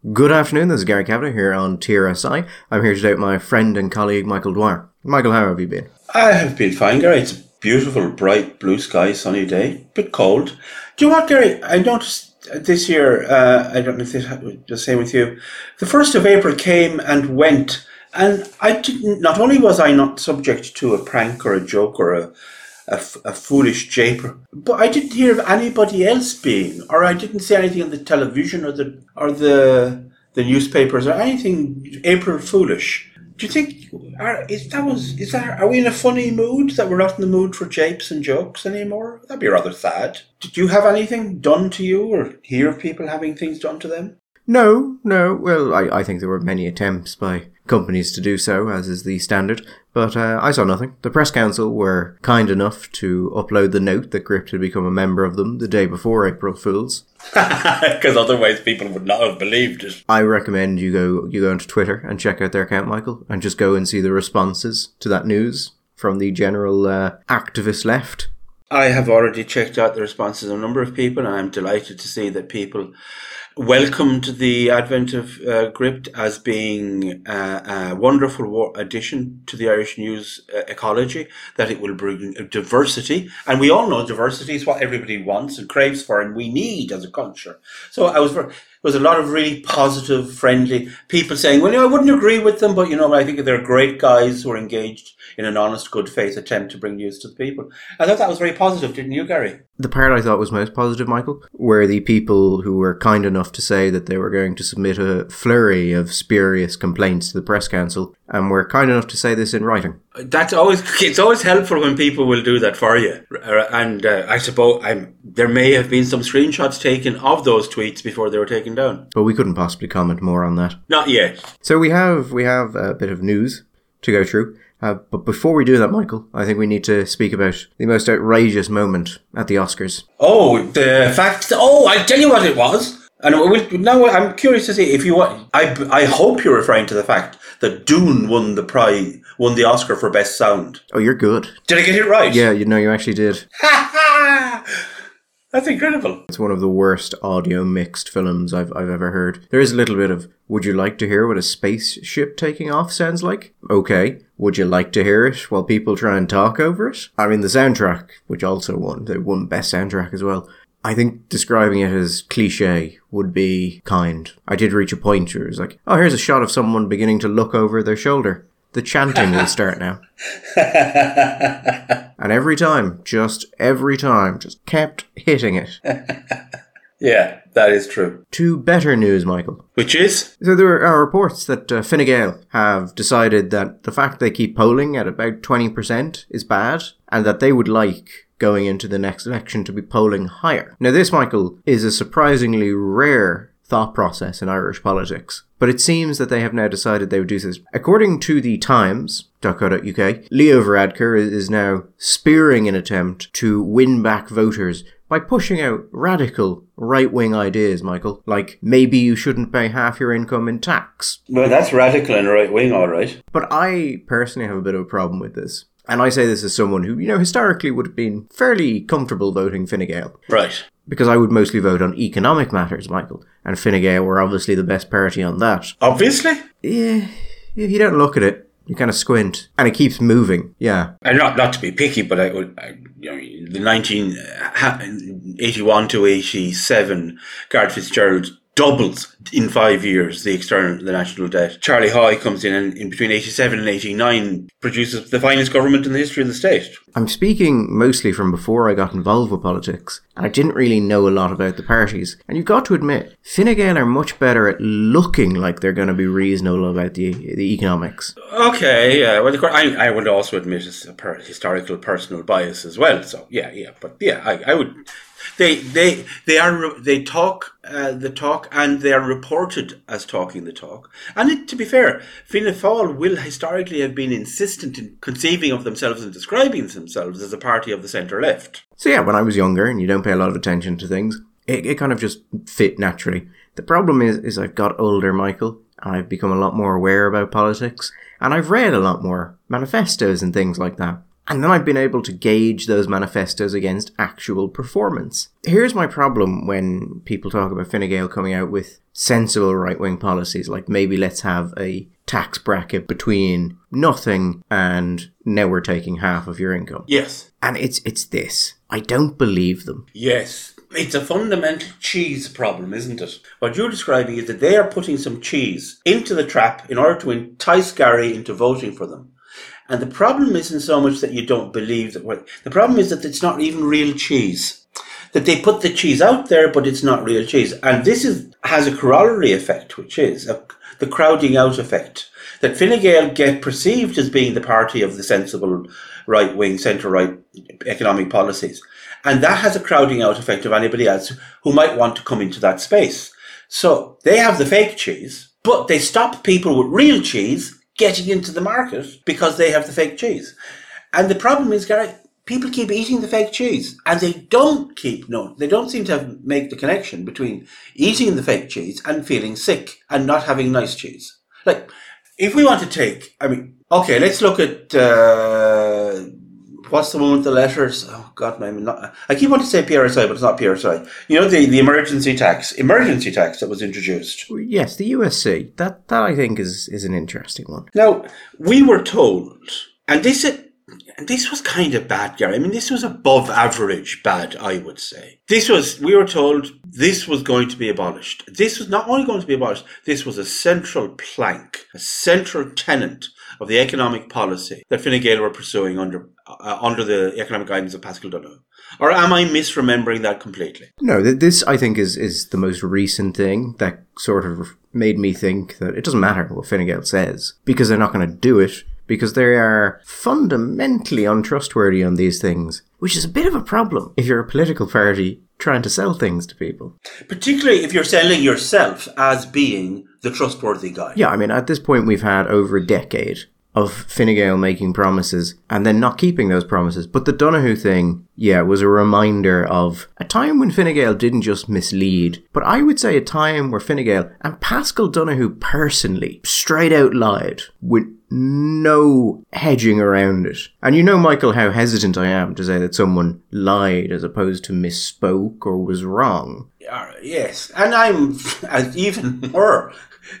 Good afternoon, this is Gary Kavanagh here on TRSI. I'm here today with my friend and colleague Michael Dwyer. Michael, how have you been? I have been fine, Gary. It's a beautiful, bright, blue sky, sunny day. Bit cold. Do you know what, Gary? I noticed this year, uh, I don't know if this the same with you, the 1st of April came and went, and I didn't, not only was I not subject to a prank or a joke or a a, a foolish japer. But I didn't hear of anybody else being, or I didn't see anything on the television or the or the the newspapers or anything April Foolish. Do you think are, is that was is that are we in a funny mood that we're not in the mood for japes and jokes anymore? That'd be rather sad. Did you have anything done to you or hear of people having things done to them? No, no. Well, I, I think there were many attempts by companies to do so, as is the standard, but uh, I saw nothing. The press council were kind enough to upload the note that Gript had become a member of them the day before April Fools. Because otherwise people would not have believed it. I recommend you go you go onto Twitter and check out their account, Michael, and just go and see the responses to that news from the general uh, activist left. I have already checked out the responses of a number of people, and I'm delighted to see that people welcomed the advent of uh, Gript as being a, a wonderful addition to the Irish news uh, ecology, that it will bring diversity. And we all know diversity is what everybody wants and craves for, and we need as a culture. So I was very, was a lot of really positive, friendly people saying, well, you know, I wouldn't agree with them, but, you know, I think they're great guys who are engaged in an honest, good faith attempt to bring news to the people. I thought that was very positive, didn't you, Gary? The part I thought was most positive, Michael, were the people who were kind enough to say that they were going to submit a flurry of spurious complaints to the press council and were kind enough to say this in writing. That's always it's always helpful when people will do that for you. Uh, and uh, I suppose I'm, there may have been some screenshots taken of those tweets before they were taken down. But we couldn't possibly comment more on that. Not yet. So we have we have a bit of news to go through. Uh, but before we do that, Michael, I think we need to speak about the most outrageous moment at the Oscars. Oh, the fact. Oh, I'll tell you what it was. And we'll, now I'm curious to see if you want. I, I hope you're referring to the fact that Dune won the prize, won the Oscar for Best Sound. Oh, you're good. Did I get it right? Yeah, you know, you actually did. Ha ha! That's incredible. It's one of the worst audio mixed films I've, I've ever heard. There is a little bit of, would you like to hear what a spaceship taking off sounds like? Okay. Would you like to hear it while people try and talk over it? I mean, the soundtrack, which also won, they won best soundtrack as well. I think describing it as cliche would be kind. I did reach a point where it was like, oh, here's a shot of someone beginning to look over their shoulder. The chanting will start now. and every time, just every time, just kept hitting it. yeah, that is true. To better news, Michael. Which is? So there are reports that uh, Fine Gael have decided that the fact they keep polling at about 20% is bad, and that they would like going into the next election to be polling higher. Now, this, Michael, is a surprisingly rare thought process in Irish politics. But it seems that they have now decided they would do this. According to the Times.co.uk, Leo Varadkar is now spearing an attempt to win back voters by pushing out radical right wing ideas, Michael, like maybe you shouldn't pay half your income in tax. Well, that's radical and right wing, all right. But I personally have a bit of a problem with this. And I say this as someone who, you know, historically would have been fairly comfortable voting Fine Gael. Right because I would mostly vote on economic matters, Michael. And Fine Gael were obviously the best party on that. Obviously? Yeah, if you don't look at it, you kind of squint, and it keeps moving. Yeah, and not not to be picky, but I would, I, you know, the nineteen eighty one to eighty seven, Garret Fitzgerald doubles in five years the external the national debt. Charlie Haughey comes in and in between 87 and 89 produces the finest government in the history of the state. I'm speaking mostly from before I got involved with politics and I didn't really know a lot about the parties. And you've got to admit, Fine Gael are much better at looking like they're going to be reasonable about the the economics. Okay, yeah. Well, of course, I, I would also admit it's a per- historical personal bias as well. So yeah, yeah. But yeah, I, I would they they they are they talk uh, the talk and they are reported as talking the talk. And it, to be fair, Fianna Fáil will historically have been insistent in conceiving of themselves and describing themselves as a party of the centre left. So yeah, when I was younger and you don't pay a lot of attention to things, it, it kind of just fit naturally. The problem is is I've got older, Michael, and I've become a lot more aware about politics, and I've read a lot more manifestos and things like that And then I've been able to gauge those manifestos against actual performance. Here's my problem when people talk about Fine Gael coming out with sensible right wing policies, like maybe let's have a tax bracket between nothing and now we're taking half of your income. Yes. And it's it's this. I don't believe them. Yes. It's a fundamental cheese problem, isn't it? What you're describing is that they are putting some cheese into the trap in order to entice Gary into voting for them. And the problem isn't so much that you don't believe that. The problem is that it's not even real cheese. That they put the cheese out there, but it's not real cheese. And this is has a corollary effect, which is a, the crowding out effect. That Fine Gael get perceived as being the party of the sensible right wing, centre right economic policies. And that has a crowding out effect of anybody else who might want to come into that space. So they have the fake cheese, but they stop people with real cheese getting into the market because they have the fake cheese. And the problem is, Gary, people keep eating the fake cheese and they don't keep, no, they don't seem to have, make the connection between eating the fake cheese and feeling sick and not having nice cheese. Like, if we want to take, I mean, okay, let's look at, uh, what's the one with the letters? Oh God, I'm not. I keep wanting to say PRSI, but it's not PRSI. You know the, the emergency tax, emergency tax that was introduced. Yes, the USC. That that I think is is an interesting one. Now we were told, and this and this was kind of bad, Gary. I mean, this was above average bad, I would say. This was, we were told this was going to be abolished. This was not only going to be abolished, this was a central plank, a central tenet of the economic policy that Fine Gael were pursuing under uh, under the economic guidance of Paschal Donohoe. Or am I misremembering that completely? No, this I think is is the most recent thing that sort of made me think that it doesn't matter what Fine Gael says because they're not going to do it because they are fundamentally untrustworthy on these things, which is a bit of a problem if you're a political party trying to sell things to people. Particularly if you're selling yourself as being the trustworthy guy. Yeah, I mean, at this point, we've had over a decade of Fine Gael making promises and then not keeping those promises. But the Donohoe thing, yeah, was a reminder of a time when Fine Gael didn't just mislead, but I would say a time where Fine Gael and Paschal Donohoe personally straight out lied with no hedging around it. And you know, Michael, how hesitant I am to say that someone lied as opposed to misspoke or was wrong. Uh, yes, and I'm even more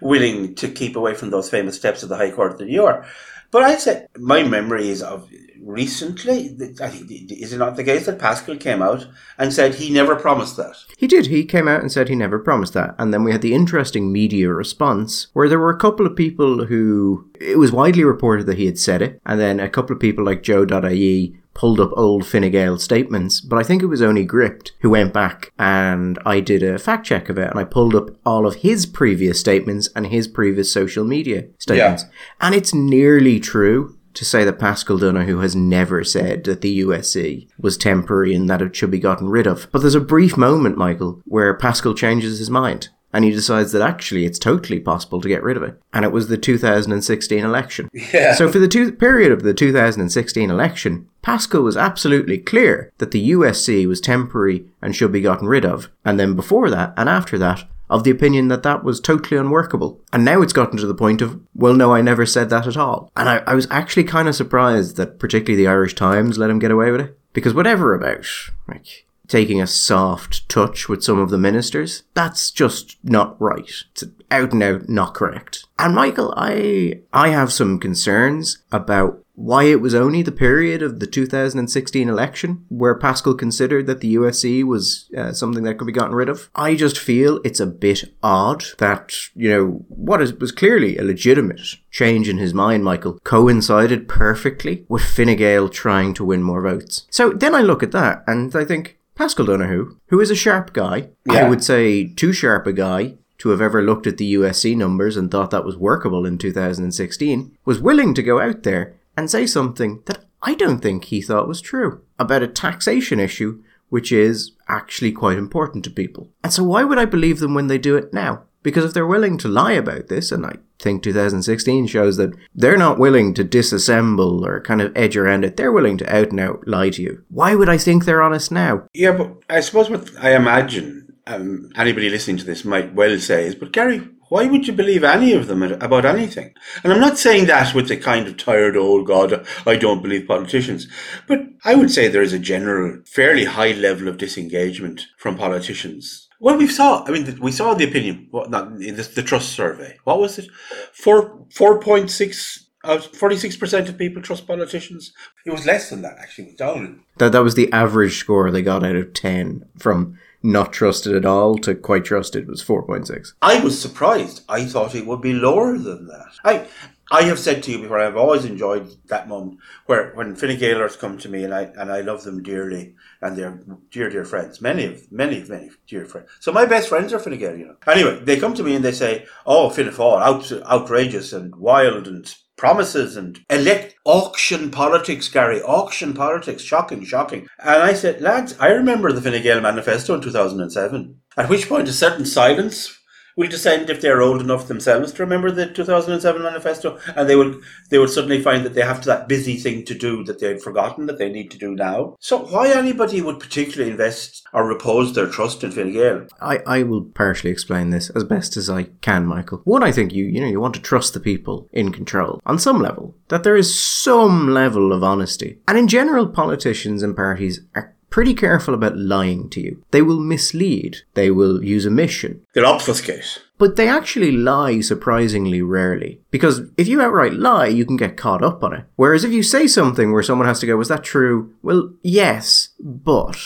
willing to keep away from those famous steps of the High Court than you are. But I said my memory is of recently. Is it not the case that Paschal came out and said he never promised that? He did. He came out and said he never promised that. And then we had the interesting media response where there were a couple of people who it was widely reported that he had said it, and then a couple of people like Joe.ie pulled up old Fine Gael statements, but I think it was only Gript who went back and I did a fact check of it and I pulled up all of his previous statements and his previous social media statements. Yeah. And it's nearly true to say that Paschal Donohoe has never said that the USC was temporary and that it should be gotten rid of. But there's a brief moment, Michael, where Paschal changes his mind and he decides that actually it's totally possible to get rid of it. And it was the 2016 election. Yeah. So for the two, period of the 2016 election, Paschal was absolutely clear that the USC was temporary and should be gotten rid of. And then before that and after that, of the opinion that that was totally unworkable. And now it's gotten to the point of, well, no, I never said that at all. And I, I was actually kind of surprised that particularly the Irish Times let him get away with it. Because whatever about, like, taking a soft touch with some of the ministers. That's just not right. It's out and out not correct. And Michael, I I have some concerns about why it was only the period of the 2016 election where Paschal considered that the USC was uh, something that could be gotten rid of. I just feel it's a bit odd that, you know, what is, was clearly a legitimate change in his mind, Michael, coincided perfectly with Fine Gael trying to win more votes. So then I look at that and I think, Paschal Donohoe, who is a sharp guy, yeah. I would say too sharp a guy to have ever looked at the USC numbers and thought that was workable in 2016, was willing to go out there and say something that I don't think he thought was true about a taxation issue which is actually quite important to people. And so why would I believe them when they do it now? Because if they're willing to lie about this, and I think 2016 shows that they're not willing to disassemble or kind of edge around it, they're willing to out and out lie to you. Why would I think they're honest now? Yeah, but I suppose what I imagine um, anybody listening to this might well say is, but Gary, Why would you believe any of them about anything? And I'm not saying that with the kind of tired, old God, I don't believe politicians. But I would say there is a general, fairly high level of disengagement from politicians. Well, we saw, I mean, we saw the opinion, what, not the, the trust survey. What was it? Four, 4.6 uh, forty-six percent of people trust politicians. It was less than that actually. Down. That that was the average score they got out of ten from not trusted at all to quite trusted was 4.6. I was surprised. I thought it would be lower than that. I I have said to you before, I've always enjoyed that moment where when Fine Gaelers come to me and I and I love them dearly and they're dear, dear friends. Many of many, many dear friends. So my best friends are Fine you know. Anyway, they come to me and they say, Oh, Fianna out, outrageous and wild and promises and elect auction politics, Gary. Auction politics. Shocking, shocking. And I said, lads, I remember the Fine Gael manifesto in 2007. At which point a certain silence will descend if they're old enough themselves to remember the 2007 manifesto, and they will they will suddenly find that they have that busy thing to do that they've forgotten that they need to do now. So why anybody would particularly invest or repose their trust in Fine Gael? I, I will partially explain this as best as I can, Michael. One, I think you you know you want to trust the people in control on some level that there is some level of honesty, and in general, politicians and parties are pretty careful about lying to you. They will mislead. They will use omission. They'll obfuscate. But they actually lie surprisingly rarely. Because if you outright lie, you can get caught up on it. Whereas if you say something where someone has to go, was that true? Well, yes, but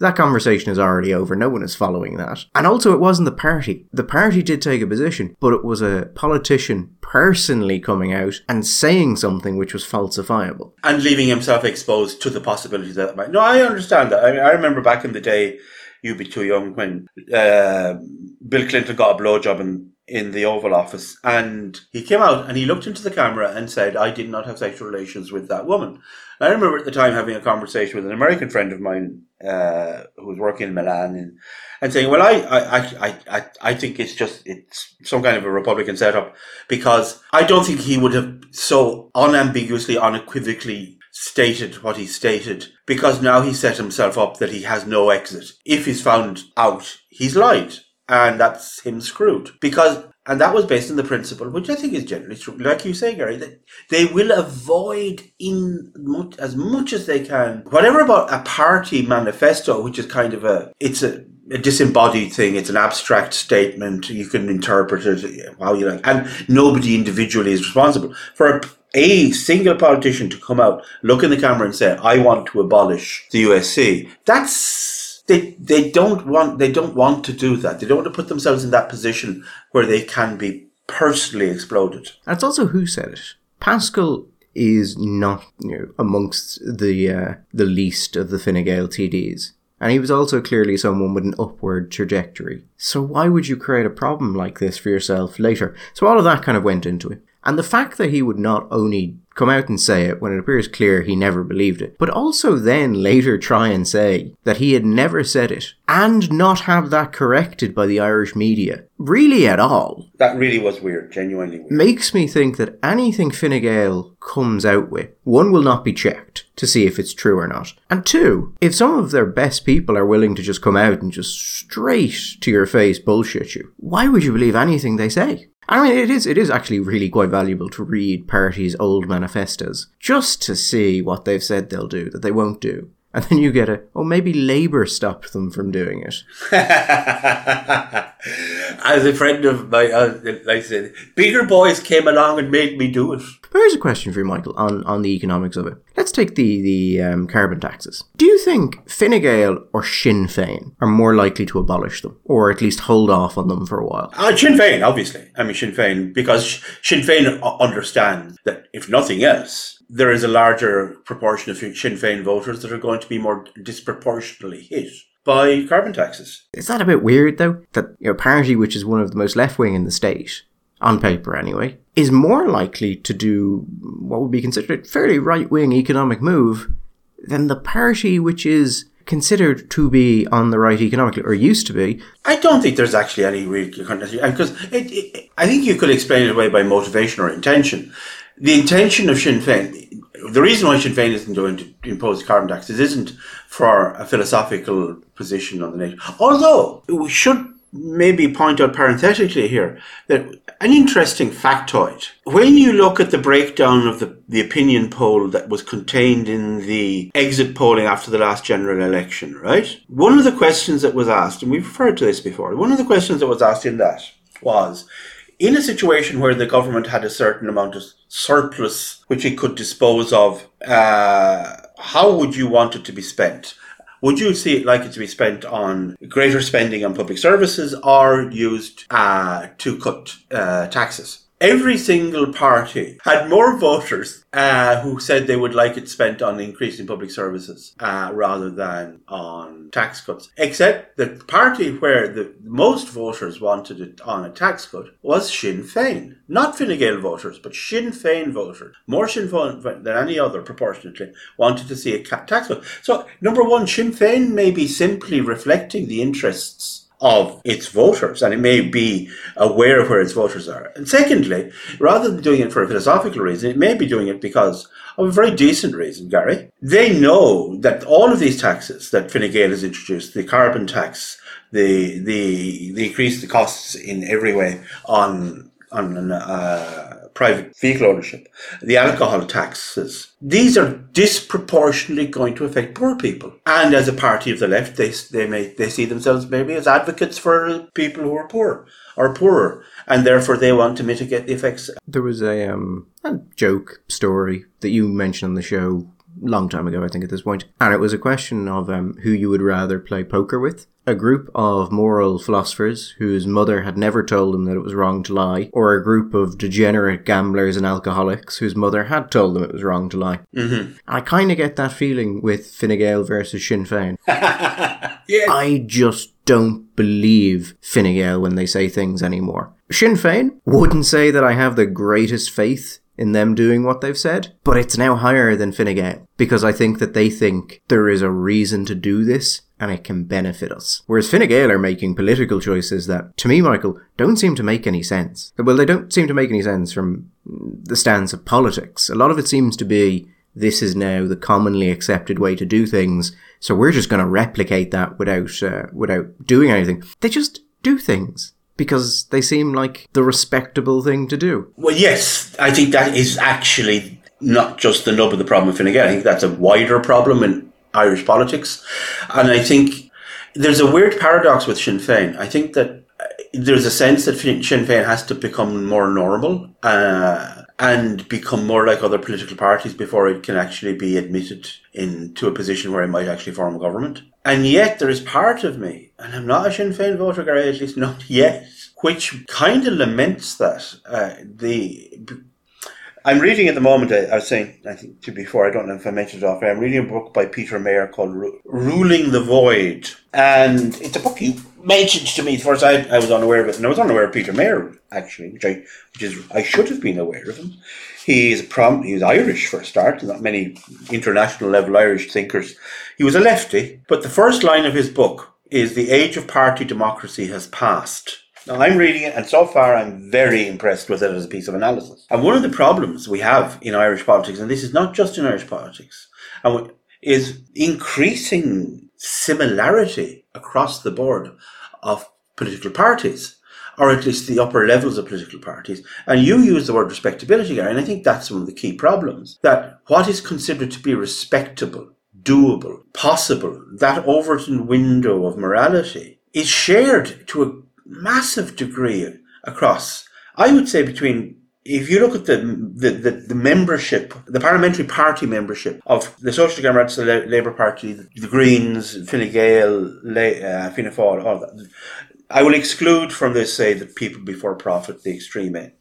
that conversation is already over. No one is following that. And also, it wasn't the party. The party did take a position, but it was a politician personally coming out and saying something which was falsifiable. And leaving himself exposed to the possibility that might. No, I understand that. I, mean, I remember back in the day, you'd be too young when uh, Bill Clinton got a blowjob in, in the Oval Office. And he came out and he looked into the camera and said, I did not have sexual relations with that woman. I remember at the time having a conversation with an American friend of mine uh, who was working in Milan and, and saying, "Well, I, I, I, I, I think it's just it's some kind of a Republican setup because I don't think he would have so unambiguously, unequivocally stated what he stated because now he set himself up that he has no exit. If he's found out, he's lied." And that's him screwed because and that was based on the principle, which I think is generally true. Like you say, Gary, that they will avoid in much, as much as they can whatever about a party manifesto, which is kind of a it's a, a disembodied thing. It's an abstract statement. You can interpret it how you like, and nobody individually is responsible for a, a single politician to come out, look in the camera, and say, "I want to abolish the USC." That's they they don't want they don't want to do that. They don't want to put themselves in that position where they can be personally exploded. That's also who said it. Paschal is not you know, amongst the uh, the least of the Fine Gael TDs. And he was also clearly someone with an upward trajectory. So why would you create a problem like this for yourself later? So all of that kind of went into it. And the fact that he would not only come out and say it when it appears clear he never believed it, but also then later try and say that he had never said it and not have that corrected by the Irish media, really at all. That really was weird, genuinely weird. Makes me think that anything Fine Gael comes out with, one will not be checked to see if it's true or not. And two, if some of their best people are willing to just come out and just straight to your face bullshit you, why would you believe anything they say? I mean, it is it is actually really quite valuable to read parties' old manifestos just to see what they've said they'll do that they won't do, and then you get a oh maybe Labour stopped them from doing it. As a friend of my, uh, like I said, bigger boys came along and made me do it. But here's a question for you, Michael, on, on the economics of it. Let's take the, the um, carbon taxes. Do you think Fine Gael or Sinn Féin are more likely to abolish them, or at least hold off on them for a while? Uh, Sinn Féin, obviously. I mean, Sinn Féin, because Sinn Féin understands that if nothing else, there is a larger proportion of Sinn Féin voters that are going to be more disproportionately hit by carbon taxes. Is that a bit weird, though? That you know, a party which is one of the most left wing in the state on paper anyway, is more likely to do what would be considered a fairly right wing economic move than the party which is considered to be on the right economically, or used to be. I don't think there's actually any real because I think you could explain it away by motivation or intention. The intention of Sinn Féin, the reason why Sinn Féin isn't going to impose carbon taxes isn't for a philosophical position on the nation. Although we should maybe point out parenthetically here that an interesting factoid. When you look at the breakdown of the, the opinion poll that was contained in the exit polling after the last general election, right? One of the questions that was asked, and we've referred to this before, one of the questions that was asked in that was in a situation where the government had a certain amount of surplus which it could dispose of, uh, how would you want it to be spent? Would you see it like it to be spent on greater spending on public services or used uh, to cut uh, taxes? Every single party had more voters uh, who said they would like it spent on increasing public services uh, rather than on tax cuts. Except the party where the most voters wanted it on a tax cut was Sinn Féin. Not Fine Gael voters, but Sinn Féin voters. More Sinn Féin than any other, proportionately, wanted to see a tax cut. So, number one, Sinn Féin may be simply reflecting the interests of its voters and it may be aware of where its voters are. And secondly, rather than doing it for a philosophical reason, it may be doing it because of a very decent reason, Gary. They know that all of these taxes that Fine Gael has introduced, the carbon tax, the, the, the increase the costs in every way on, on, uh, private vehicle ownership, the alcohol taxes. These are disproportionately going to affect poor people. And as a party of the left, they, they may, they see themselves maybe as advocates for people who are poor or poorer. And therefore they want to mitigate the effects. There was a, um, a joke story that you mentioned on the show long time ago, I think, at this point. And it was a question of um, who you would rather play poker with. A group of moral philosophers whose mother had never told them that it was wrong to lie, or a group of degenerate gamblers and alcoholics whose mother had told them it was wrong to lie. Mm-hmm. I kind of get that feeling with Fine Gael versus Sinn Féin. yeah. I just don't believe Fine Gael when they say things anymore. Sinn Féin wouldn't say that I have the greatest faith in them doing what they've said, but it's now higher than Fine because I think that they think there is a reason to do this and it can benefit us. Whereas Fine are making political choices that, to me, Michael, don't seem to make any sense. Well, they don't seem to make any sense from the stance of politics. A lot of it seems to be this is now the commonly accepted way to do things, so we're just going to replicate that without uh, without doing anything. They just do things because they seem like the respectable thing to do. Well, yes, I think that is actually not just the nub of the problem with Fine Gael. I think that's a wider problem in Irish politics. And I think there's a weird paradox with Sinn Féin. I think that uh, there's a sense that Sinn Féin has to become more normal uh, and become more like other political parties before it can actually be admitted into a position where it might actually form a government. And yet there is part of me, and I'm not a Sinn Féin voter, Gary, at least not yet, which kind of laments that uh, the I'm reading at the moment, I, I, was saying, I think to before, I don't know if I mentioned it off I'm reading a book by Peter Mair called Ru- Ruling the Void. And it's a book you mentioned to me first. I, I was unaware of it. And I was unaware of Peter Mair, actually, which I, which is, I should have been aware of him. He's prom, he's Irish for a start. Not many international level Irish thinkers. He was a lefty, but the first line of his book is the age of party democracy has passed. Now, I'm reading it, and so far I'm very impressed with it as a piece of analysis. And one of the problems we have in Irish politics, and this is not just in Irish politics, is increasing similarity across the board of political parties, or at least the upper levels of political parties. And you use the word respectability, Gary, and I think that's one of the key problems. That what is considered to be respectable, doable, possible, that Overton window of morality is shared to a massive degree across. I would say between if you look at the, the, the, the, membership, the parliamentary party membership of the Social Democrats, the Labour Party, the Greens, Fine Gael, uh, Fianna Fáil, all that, I will exclude from this, say, the people before profit, the extreme end,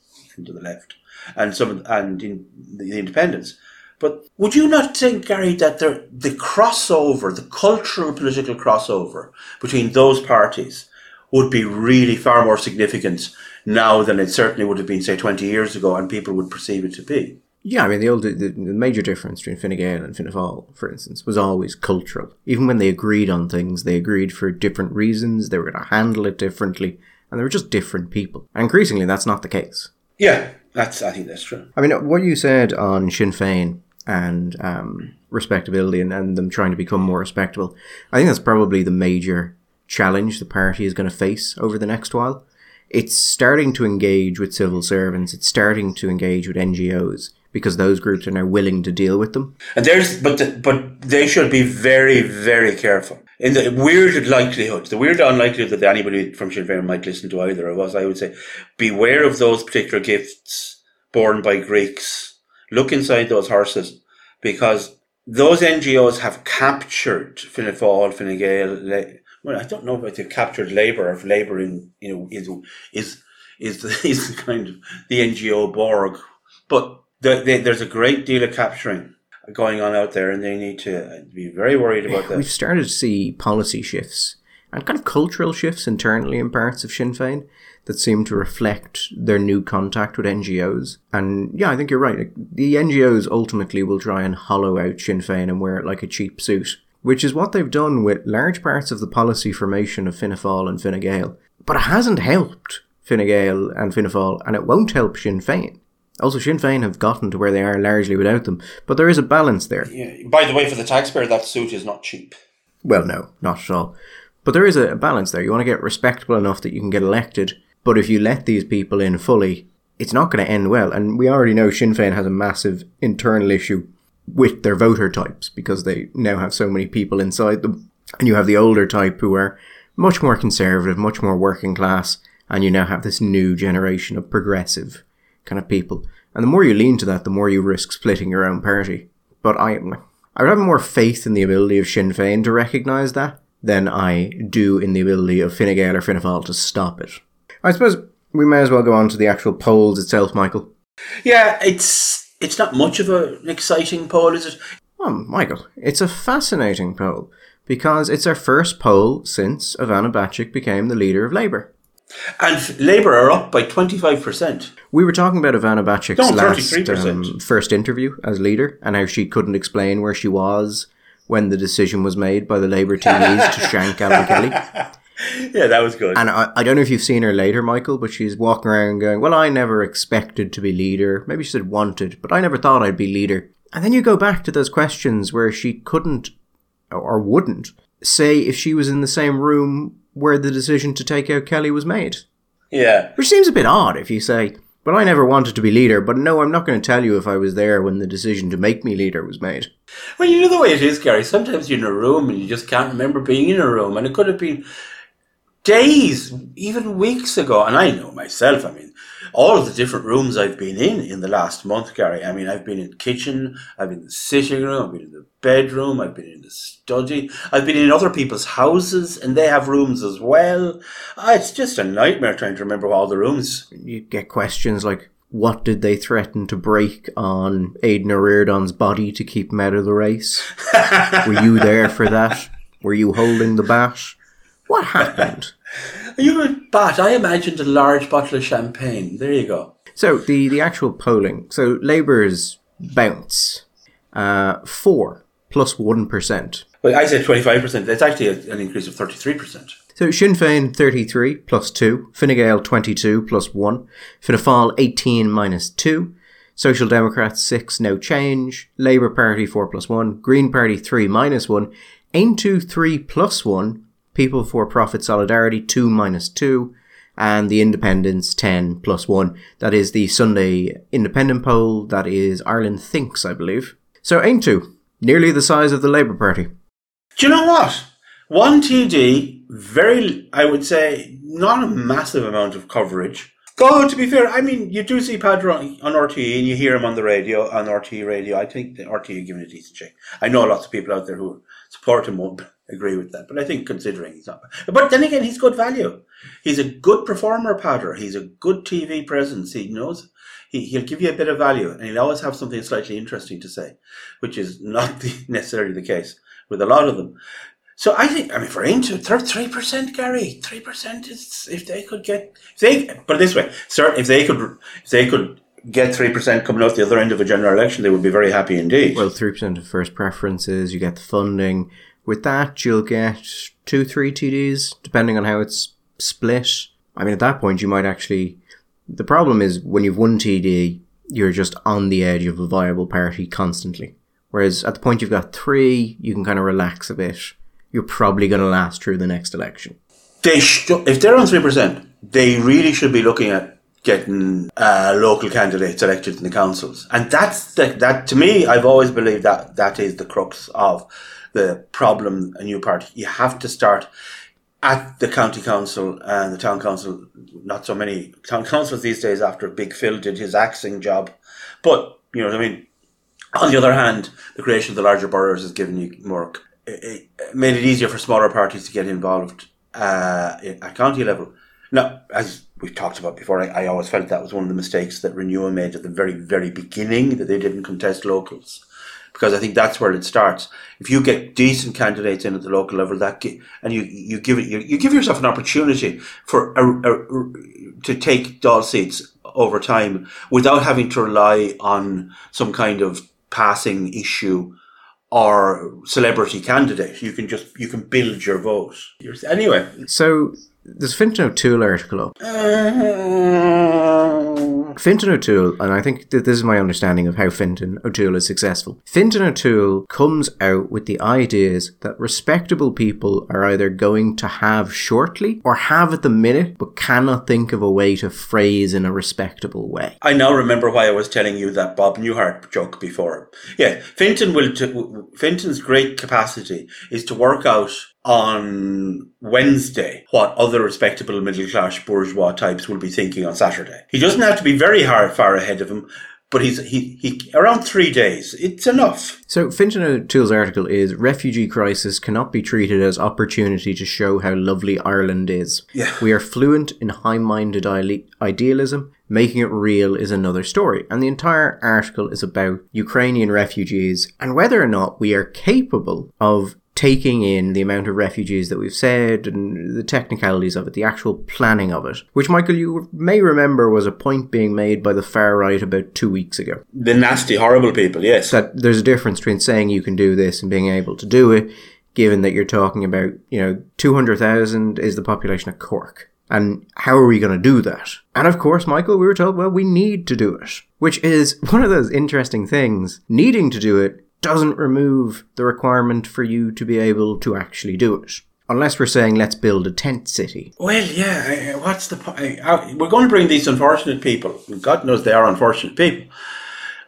to the left, and some, and in the independents. But would you not think, Gary, that the, the crossover, the cultural political crossover between those parties would be really far more significant now than it certainly would have been, say, 20 years ago, and people would perceive it to be. Yeah, I mean, the old, the, the major difference between Fine Gael and Fianna Fáil, for instance, was always cultural. Even when they agreed on things, they agreed for different reasons, they were going to handle it differently, and they were just different people. And increasingly, that's not the case. Yeah, that's, I think that's true. I mean, what you said on Sinn Féin and um, respectability and, and them trying to become more respectable, I think that's probably the major challenge the party is going to face over the next while. It's starting to engage with civil servants. It's starting to engage with NGOs because those groups are now willing to deal with them. And there's, but the, but they should be very, very careful. In the weird likelihood, the weird unlikelihood that anybody from Sinn Féin might listen to either of us, I would say, beware of those particular gifts born by Greeks. Look inside those horses because those NGOs have captured Fianna Fáil, Fine Gael. Well, I don't know about they've captured Labour, if Labour in you know is is is the, is the kind of the NGO Borg, but the, the, there's a great deal of capturing going on out there, and they need to uh, be very worried about that. We've started to see policy shifts and kind of cultural shifts internally in parts of Sinn Féin that seem to reflect their new contact with NGOs. And yeah, I think you're right. The NGOs ultimately will try and hollow out Sinn Féin and wear it like a cheap suit, which is what they've done with large parts of the policy formation of Fianna Fáil and Fine Gael. But it hasn't helped Fine Gael and Fianna Fáil, and it won't help Sinn Féin. Also, Sinn Féin have gotten to where they are largely without them, but there is a balance there. Yeah. By the way, for the taxpayer, that suit is not cheap. Well, no, not at all. But there is a balance there. You want to get respectable enough that you can get elected, but if you let these people in fully, it's not going to end well. And we already know Sinn Féin has a massive internal issue with their voter types because they now have so many people inside them. And you have the older type who are much more conservative, much more working class, and you now have this new generation of progressive kind of people. And the more you lean to that, the more you risk splitting your own party. But I, I would have more faith in the ability of Sinn Féin to recognise that than I do in the ability of Fine Gael or Fianna to stop it. I suppose we may as well go on to the actual polls itself, Michael. Yeah, it's it's not much of a, an exciting poll, is it? Oh, Michael, it's a fascinating poll because it's our first poll since Ivana Bacik became the leader of Labour. And Labour are up by 25%. We were talking about Ivana Bacik's No, last um, first interview as leader and how she couldn't explain where she was when the decision was made by the Labour TDs to shank Alan Kelly. Yeah, that was good. And I, I don't know if you've seen her later, Michael, but she's walking around going, Well, I never expected to be leader. Maybe she said wanted, but I never thought I'd be leader. And then you go back to those questions where she couldn't or wouldn't say if she was in the same room where the decision to take out Kelly was made. yeah. Which seems a bit odd if you say, But I never wanted to be leader, but no, I'm not going to tell you if I was there when the decision to make me leader was made. Well, you know the way it is, Gary. Sometimes you're in a room and you just can't remember being in a room, and it could have been days, even weeks ago. And I know myself. I mean, all of the different rooms I've been in in the last month, Gary. I mean, I've been in the kitchen, I've been in the sitting room, I've been in the bedroom, I've been in the study, I've been in other people's houses, and they have rooms as well. Ah, it's just a nightmare trying to remember all the rooms. You get questions like, What did they threaten to break on Aodhán Ó Ríordáin's body to keep him out of the race? Were you there for that? Were you holding the bat? What happened? You bat. I imagined a large bottle of champagne. There you go. So the the actual polling. So Labour's bounce, uh, four plus one percent. Well, I said 25%. That's actually a- an increase of 33%. So Sinn Féin thirty three plus two, Fine Gael twenty two plus one, Fianna Fáil eighteen minus two, Social Democrats six no change, Labour Party four plus one, Green Party three minus one, Aontú three plus one, People for Profit Solidarity two minus two, and the Independents ten plus one. That is the Sunday Independent poll. That is Ireland Thinks, I believe. So Aontú, nearly the size of the Labour Party. Do you know what? One TD, very, I would say, not a massive amount of coverage. Go, to be fair, I mean, you do see Peadar on RTE and you hear him on the radio, on RTE radio. I think the RTE are giving a decent check. I know lots of people out there who support him won't agree with that, but I think considering he's not. But then again, he's good value. He's a good performer, Peadar. He's a good TV presence. He knows. He, he'll give you a bit of value and he'll always have something slightly interesting to say, which is not the, necessarily the case with a lot of them. So I think, I mean, for into three percent, Gary, three percent is if they could get, if they put it this way, sir, if they could, if they could get three percent coming out the other end of a general election, they would be very happy indeed. Well, three percent of first preferences. You get the funding. With that, you'll get two, three TDs, depending on how it's split. I mean, at that point, you might actually. The problem is when you've one TD, you're just on the edge of a viable party constantly. Whereas at the point you've got three, you can kind of relax a bit you're probably going to last through the next election. They sh- if they're on three percent, they really should be looking at getting uh, local candidates elected in the councils, and that's the, that. To me, I've always believed that that is the crux of the problem. A new party, you have to start at the county council and the town council. Not so many town councils these days. After Big Phil did his axing job, but you know what I mean. On the other hand, the creation of the larger boroughs has given you more, it, it made it easier for smaller parties to get involved uh, at county level. Now, as we've talked about before, I, I, always felt that was one of the mistakes that Renua made at the very, very beginning, that they didn't contest locals. Because I think that's where it starts. If you get decent candidates in at the local level, that and you, you give it you, you give yourself an opportunity for a, a, to take Dáil seats over time without having to rely on some kind of passing issue or celebrity candidate. You can just you can build your vote. Anyway, so there's Fintan O'Toole article up. Uh, Fintan O'Toole, and I think that this is my understanding of how Fintan O'Toole is successful. Fintan O'Toole comes out with the ideas that respectable people are either going to have shortly or have at the minute, but cannot think of a way to phrase in a respectable way. I now remember why I was telling you that Bob Newhart joke before. Yeah, Fintan will. T- Fintan's great capacity is to work out on Wednesday what other respectable middle class bourgeois types will be thinking on Saturday. He doesn't have to be very hard, far ahead of him, but he's he, he around three days. It's enough. So Fintan O'Toole's article is refugee crisis cannot be treated as opportunity to show how lovely Ireland is. Yeah. We are fluent in high-minded idealism. Making it real is another story. And the entire article is about Ukrainian refugees and whether or not we are capable of taking in the amount of refugees that we've said and the technicalities of it, the actual planning of it, which, Michael, you may remember was a point being made by the far right about two weeks ago. The nasty, horrible people, yes. That there's a difference between saying you can do this and being able to do it, given that you're talking about, you know, 200,000 is the population of Cork. And how are we going to do that? And of course, Michael, we were told, well, we need to do it, which is one of those interesting things. Needing to do it doesn't remove the requirement for you to be able to actually do it. Unless we're saying let's build a tent city. Well, yeah. What's the point? We're going to bring these unfortunate people. God knows they are unfortunate people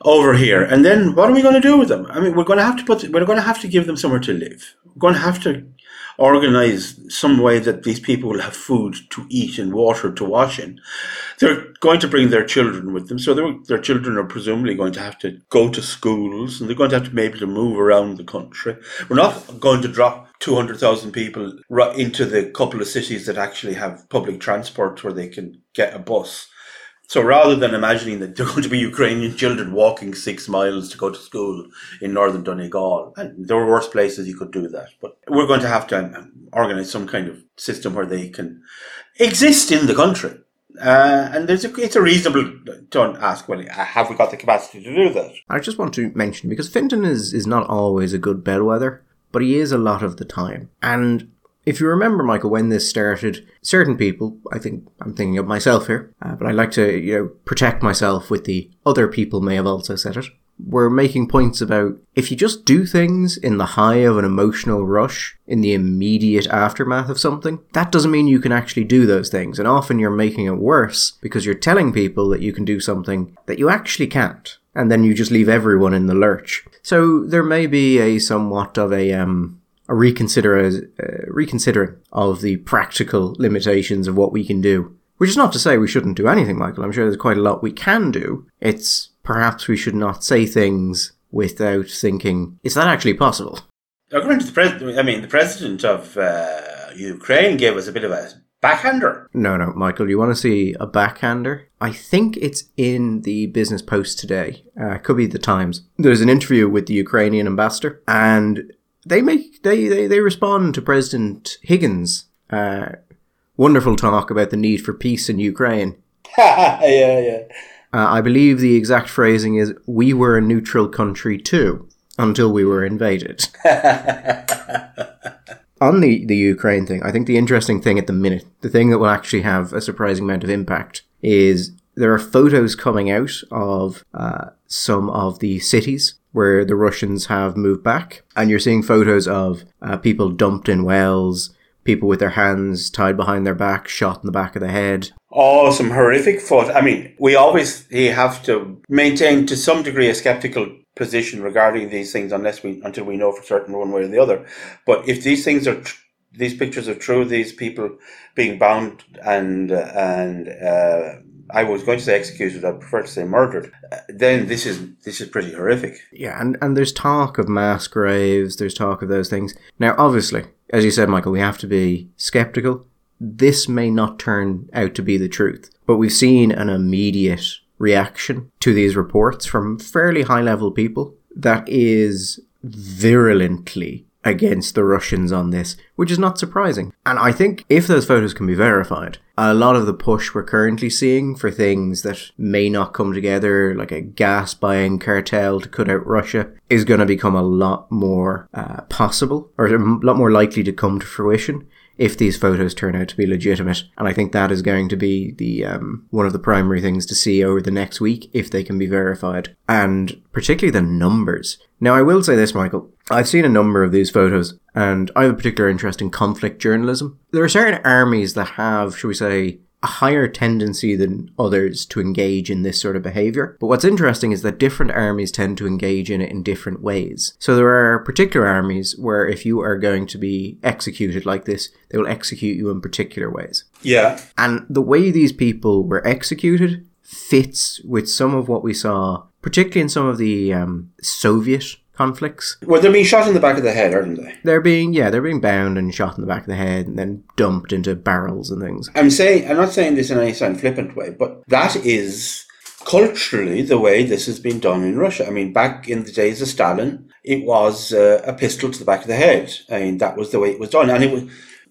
over here, and then what are we going to do with them? I mean, we're going to have to put. We're going to have to give them somewhere to live. We're going to have to organize some way that these people will have food to eat and water to wash in. They're going to bring their children with them, so their children are presumably going to have to go to schools and they're going to have to be able to move around the country. We're not going to drop 200,000 people into the couple of cities that actually have public transport where they can get a bus so rather than imagining that there are going to be Ukrainian children walking six miles to go to school in northern Donegal, and there were worse places you could do that, but we're going to have to um, organize some kind of system where they can exist in the country. Uh, and there's a, it's a reasonable to ask, well, have we got the capacity to do that? I just want to mention, because Fintan is, is not always a good bellwether, but he is a lot of the time. And if you remember, Michael, when this started, certain people, I think I'm thinking of myself here, uh, but I like to, you know, protect myself with the other people may have also said it. We're making points about if you just do things in the high of an emotional rush, in the immediate aftermath of something, that doesn't mean you can actually do those things. And often you're making it worse because you're telling people that you can do something that you actually can't. And then you just leave everyone in the lurch. So there may be a somewhat of a, um, a reconsider uh, reconsidering of the practical limitations of what we can do. Which is not to say we shouldn't do anything, Michael. I'm sure there's quite a lot we can do. It's perhaps we should not say things without thinking, is that actually possible? According to the president, I mean, the president of uh, Ukraine gave us a bit of a backhander. No, no, Michael, you want to see a backhander? I think it's in the Business Post today. Uh, could be the Times. There's an interview with the Ukrainian ambassador, and they make they, they, they respond to President Higgins' uh, wonderful talk about the need for peace in Ukraine. yeah, yeah. Uh, I believe the exact phrasing is "We were a neutral country too until we were invaded." On the the Ukraine thing, I think the interesting thing at the minute, the thing that will actually have a surprising amount of impact, is there are photos coming out of uh, some of the cities where the Russians have moved back, and you're seeing photos of uh, people dumped in wells, people with their hands tied behind their back, shot in the back of the head. Oh, some horrific photos. I mean, we always have to maintain to some degree a skeptical position regarding these things unless we until we know for certain one way or the other. But if these things are tr- these pictures are true, these people being bound and and uh, I was going to say executed, I prefer to say murdered. Uh, then this is this is pretty horrific. Yeah, and, and there's talk of mass graves, there's talk of those things. Now, obviously, as you said, Michael, we have to be skeptical. This may not turn out to be the truth, but we've seen an immediate reaction to these reports from fairly high level people that is virulently against the Russians on this, which is not surprising. And I think if those photos can be verified, a lot of the push we're currently seeing for things that may not come together, like a gas buying cartel to cut out Russia, is going to become a lot more uh, possible or a lot more likely to come to fruition if these photos turn out to be legitimate. And I think that is going to be the um, one of the primary things to see over the next week if they can be verified, and particularly the numbers. Now, I will say this, Michael. I've seen a number of these photos, and I have a particular interest in conflict journalism. There are certain armies that have, shall we say, a higher tendency than others to engage in this sort of behavior. But what's interesting is that different armies tend to engage in it in different ways. So there are particular armies where if you are going to be executed like this, they will execute you in particular ways. Yeah. And the way these people were executed fits with some of what we saw, particularly in some of the um, Soviet conflicts. Well, they're being shot in the back of the head, aren't they? They're being, yeah, they're being bound and shot in the back of the head and then dumped into barrels and things. I'm saying, I'm not saying this in any sound flippant way, but that is culturally the way this has been done in Russia. I mean, back in the days of Stalin, it was uh, a pistol to the back of the head. I mean, that was the way it was done, and it was,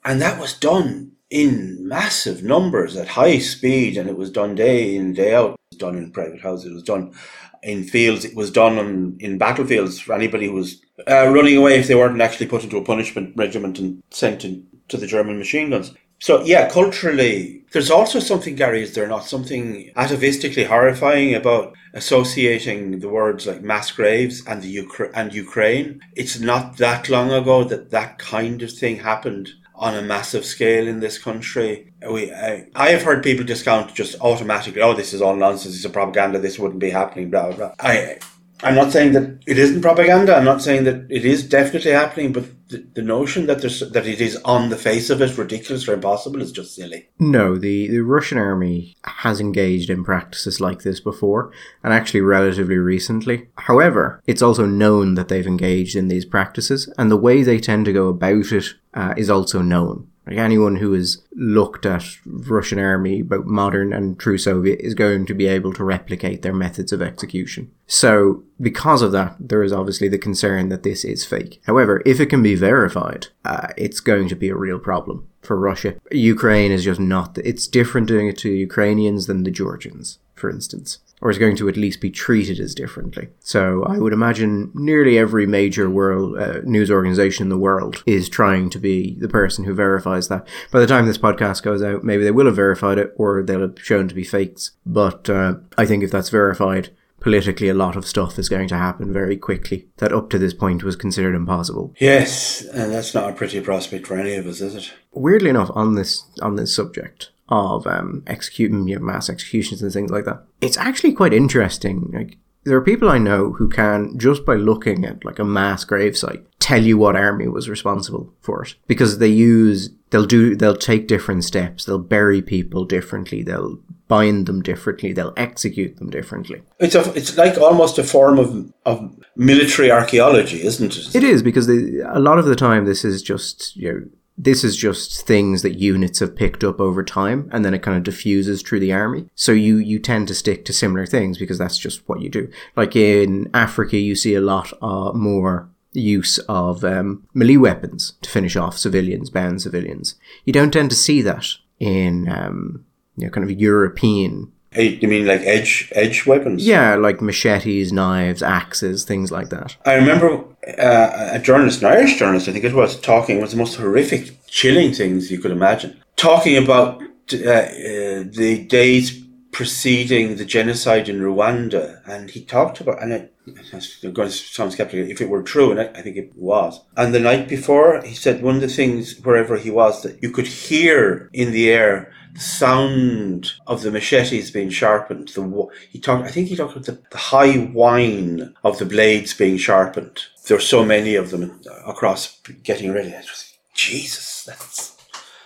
and that was done in massive numbers at high speed, and it was done day in day out. It was done in private houses. It was done in fields. It was done on, in battlefields for anybody who was uh, running away if they weren't actually put into a punishment regiment and sent in, to the German machine guns. So yeah, culturally, there's also something, Gary, is there not something atavistically horrifying about associating the words like mass graves and the Ukra- and Ukraine? It's not that long ago that that kind of thing happened on a massive scale in this country. We, I, I have heard people discount just automatically, oh, this is all nonsense, it's a propaganda, this wouldn't be happening, blah, blah. I, I'm not saying that it isn't propaganda. I'm not saying that it is definitely happening, but the, notion that there's that it is on the face of it ridiculous or impossible is just silly. No, the, the Russian army has engaged in practices like this before, and actually relatively recently. However, it's also known that they've engaged in these practices, and the way they tend to go about it uh, is also known. Like anyone who has looked at Russian army, both modern and true Soviet, is going to be able to replicate their methods of execution. So, because of that, there is obviously the concern that this is fake. However, if it can be verified, uh, it's going to be a real problem for Russia. Ukraine is just not. It's different doing it to Ukrainians than the Georgians, for instance or is going to at least be treated as differently. So I would imagine nearly every major world uh, news organization in the world is trying to be the person who verifies that. By the time this podcast goes out, maybe they will have verified it or they'll have shown to be fakes. But uh, I think if that's verified, politically a lot of stuff is going to happen very quickly that up to this point was considered impossible. Yes, and that's not a pretty prospect for any of us, is it? Weirdly enough, on this on this subject, of um, executing you know, mass executions and things like that. It's actually quite interesting. Like there are people I know who can just by looking at like a mass gravesite tell you what army was responsible for it because they use they'll do they'll take different steps. They'll bury people differently. They'll bind them differently. They'll execute them differently. It's a, it's like almost a form of of military archaeology, isn't it? It is because they, a lot of the time this is just you know this is just things that units have picked up over time and then it kind of diffuses through the army. So you, you tend to stick to similar things because that's just what you do. Like in Africa, you see a lot uh, more use of um, melee weapons to finish off civilians, bound civilians. You don't tend to see that in um, you know, kind of European you mean like edge edge weapons? Yeah, like machetes, knives, axes, things like that. I remember uh, a journalist, an Irish journalist, I think it was, talking. It was the most horrific, chilling things you could imagine. Talking about uh, uh, the days preceding the genocide in Rwanda, and he talked about, and it, I'm going to sound skeptical if it were true, and I, I, think it was. And the night before, he said one of the things wherever he was that you could hear in the air sound of the machetes being sharpened. The he talked, I think he talked about the, the high whine of the blades being sharpened. There were so many of them across getting ready. Was, Jesus, that's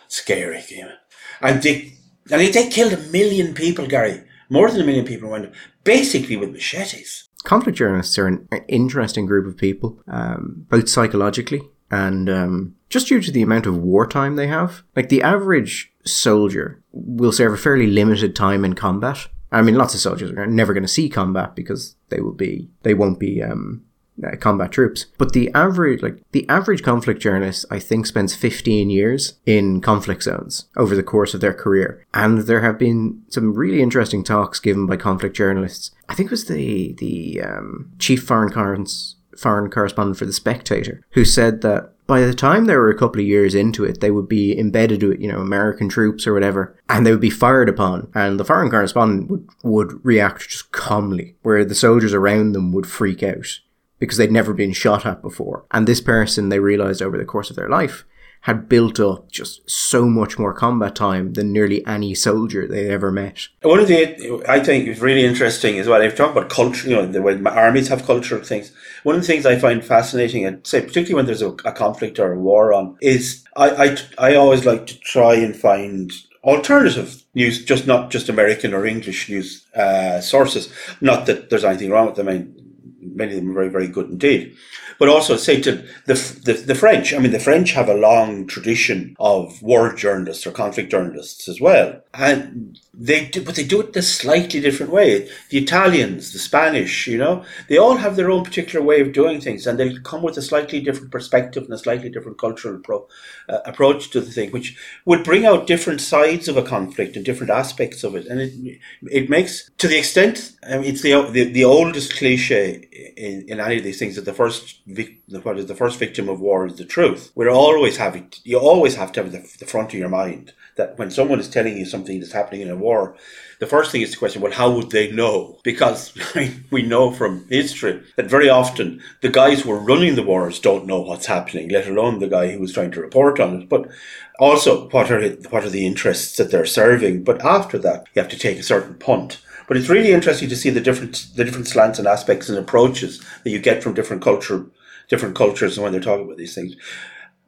scary. And they and they killed a million people, Gary. More than a million people went basically with machetes. Conflict journalists are an interesting group of people, um, both psychologically and um, just due to the amount of wartime they have. Like the average soldier will serve a fairly limited time in combat. I mean, lots of soldiers are never going to see combat because they will be, they won't be um, uh, combat troops. But the average, like the average conflict journalist, I think spends 15 years in conflict zones over the course of their career. And there have been some really interesting talks given by conflict journalists. I think it was the, the um, chief foreign, foreign correspondent for The Spectator who said that by the time they were a couple of years into it, they would be embedded with, you know, American troops or whatever, and they would be fired upon, and the foreign correspondent would, would react just calmly, where the soldiers around them would freak out because they'd never been shot at before. And this person, they realized over the course of their life, had built up just so much more combat time than nearly any soldier they'd ever met. One of the, I think, is really interesting as well. If you talk about culture, you know, the way armies have cultural things. One of the things I find fascinating, and say particularly when there's a, a conflict or a war on, is I, I, I always like to try and find alternative news, just not just American or English news uh, sources. Not that there's anything wrong with them. I mean, many of them are very, very good indeed. But also say to the, the, the French, I mean, the French have a long tradition of war journalists or conflict journalists as well. And they do, but they do it in a slightly different way. The Italians, the Spanish, you know, they all have their own particular way of doing things, and they'll come with a slightly different perspective and a slightly different cultural pro, uh, approach to the thing, which would bring out different sides of a conflict and different aspects of it. And it it makes, to the extent, I mean, it's the the, the oldest cliche in, in any of these things that the first is the first victim of war is the truth. We're always having you always have to have the, the front of your mind that when someone is telling you something that's happening in a war, the first thing is to question, well, how would they know? Because we know from history that very often the guys who are running the wars don't know what's happening, let alone the guy who was trying to report on it. But also, what are what are the interests that they're serving? But after that, you have to take a certain punt. But it's really interesting to see the different the different slants and aspects and approaches that you get from different culture different cultures and when they're talking about these things.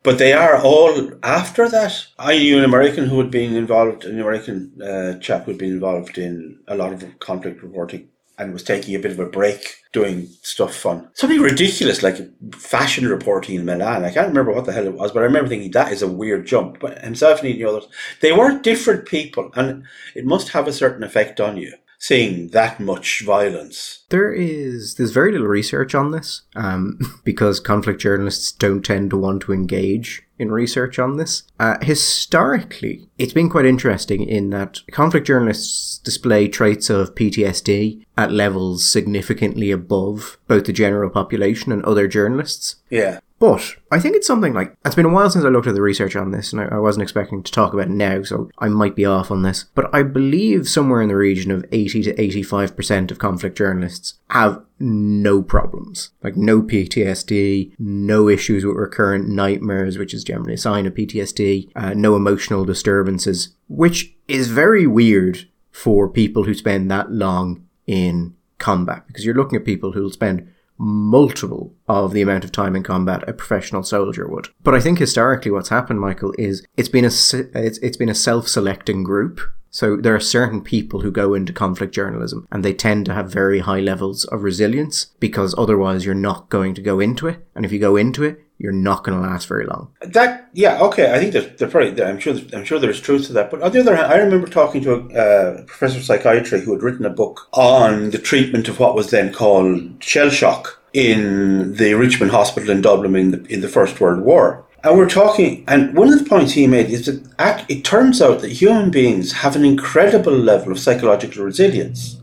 But they are all after that. I knew an American who had been involved, an American uh, chap who had been involved in a lot of conflict reporting and was taking a bit of a break doing stuff on something ridiculous like fashion reporting in Milan. I can't remember what the hell it was, but I remember thinking that is a weird jump. But himself and the others, they were different people, and it must have a certain effect on you seeing that much violence. There is there's very little research on this um, because conflict journalists don't tend to want to engage in research on this. Uh, historically, it's been quite interesting in that conflict journalists display traits of PTSD at levels significantly above both the general population and other journalists. Yeah. But I think it's something like it's been a while since I looked at the research on this, and I, I, wasn't expecting to talk about it now, so I might be off on this. But I believe somewhere in the region of eighty to eighty-five percent of conflict journalists have no problems, like no PTSD, no issues with recurrent nightmares, which is generally a sign of PTSD, uh, no emotional disturbances, which is very weird for people who spend that long in combat, because you're looking at people who'll spend multiple of the amount of time in combat a professional soldier would. But I think historically what's happened, Michael, is it's been a it's, it's been a self-selecting group. So there are certain people who go into conflict journalism and they tend to have very high levels of resilience because otherwise you're not going to go into it. And if you go into it, you're not going to last very long. That yeah okay I think there's, there's probably I'm sure I'm sure there's truth to that. But on the other hand, I remember talking to a uh, professor of psychiatry who had written a book on the treatment of what was then called shell shock in the Richmond Hospital in Dublin in the, in the First World War. And we're talking, and one of the points he made is that it turns out that human beings have an incredible level of psychological resilience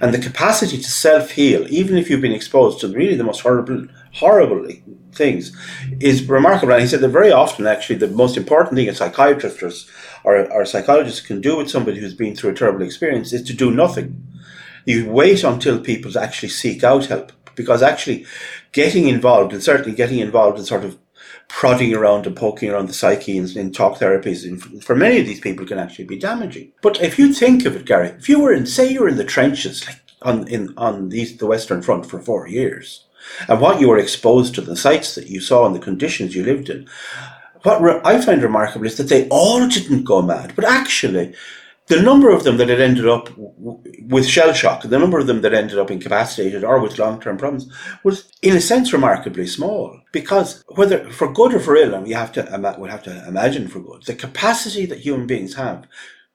and the capacity to self heal, even if you've been exposed to really the most horrible horrible things is remarkable. And he said that very often, actually, the most important thing a psychiatrist or, or a psychologist can do with somebody who's been through a terrible experience is to do nothing. You wait until people actually seek out help because actually getting involved and certainly getting involved in sort of prodding around and poking around the psyche in, in talk therapies in, for many of these people can actually be damaging. But if you think of it, Gary, if you were in, say you were in the trenches, like on, in, on the, the Western Front for four years, and what you were exposed to, the sights that you saw and the conditions you lived in, what re- I find remarkable is that they all didn't go mad, but actually, the number of them that had ended up with shell shock, the number of them that ended up incapacitated or with long term problems was, in a sense, remarkably small. Because whether for good or for ill, and we have to we have to imagine for good, the capacity that human beings have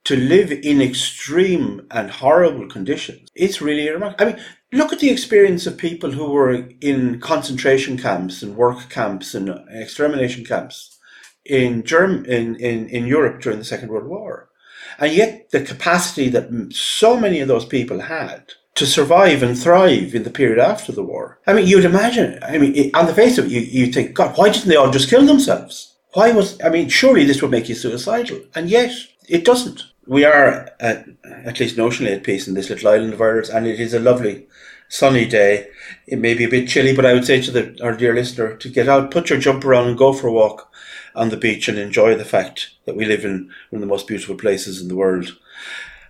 to live in extreme and horrible conditions, it's really remarkable. I mean, look at the experience of people who were in concentration camps and work camps and extermination camps in Germ- in, in, in Europe during the Second World War and yet, the capacity that so many of those people had to survive and thrive in the period after the war. I mean, you'd imagine, I mean, on the face of it, you, you think, God, why didn't they all just kill themselves? Why was, I mean, surely this would make you suicidal. And yet, it doesn't. We are, at, at least notionally, at peace in this little island of ours, and it is a lovely sunny day. It may be a bit chilly, but I would say to the, our dear listener to get out, put your jumper on and go for a walk on the beach and enjoy the fact that we live in one of the most beautiful places in the world.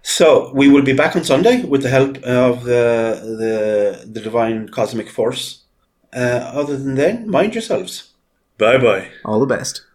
So we will be back on Sunday with the help of the the, the divine cosmic force. Uh, other than then, mind yourselves. Bye bye. All the best.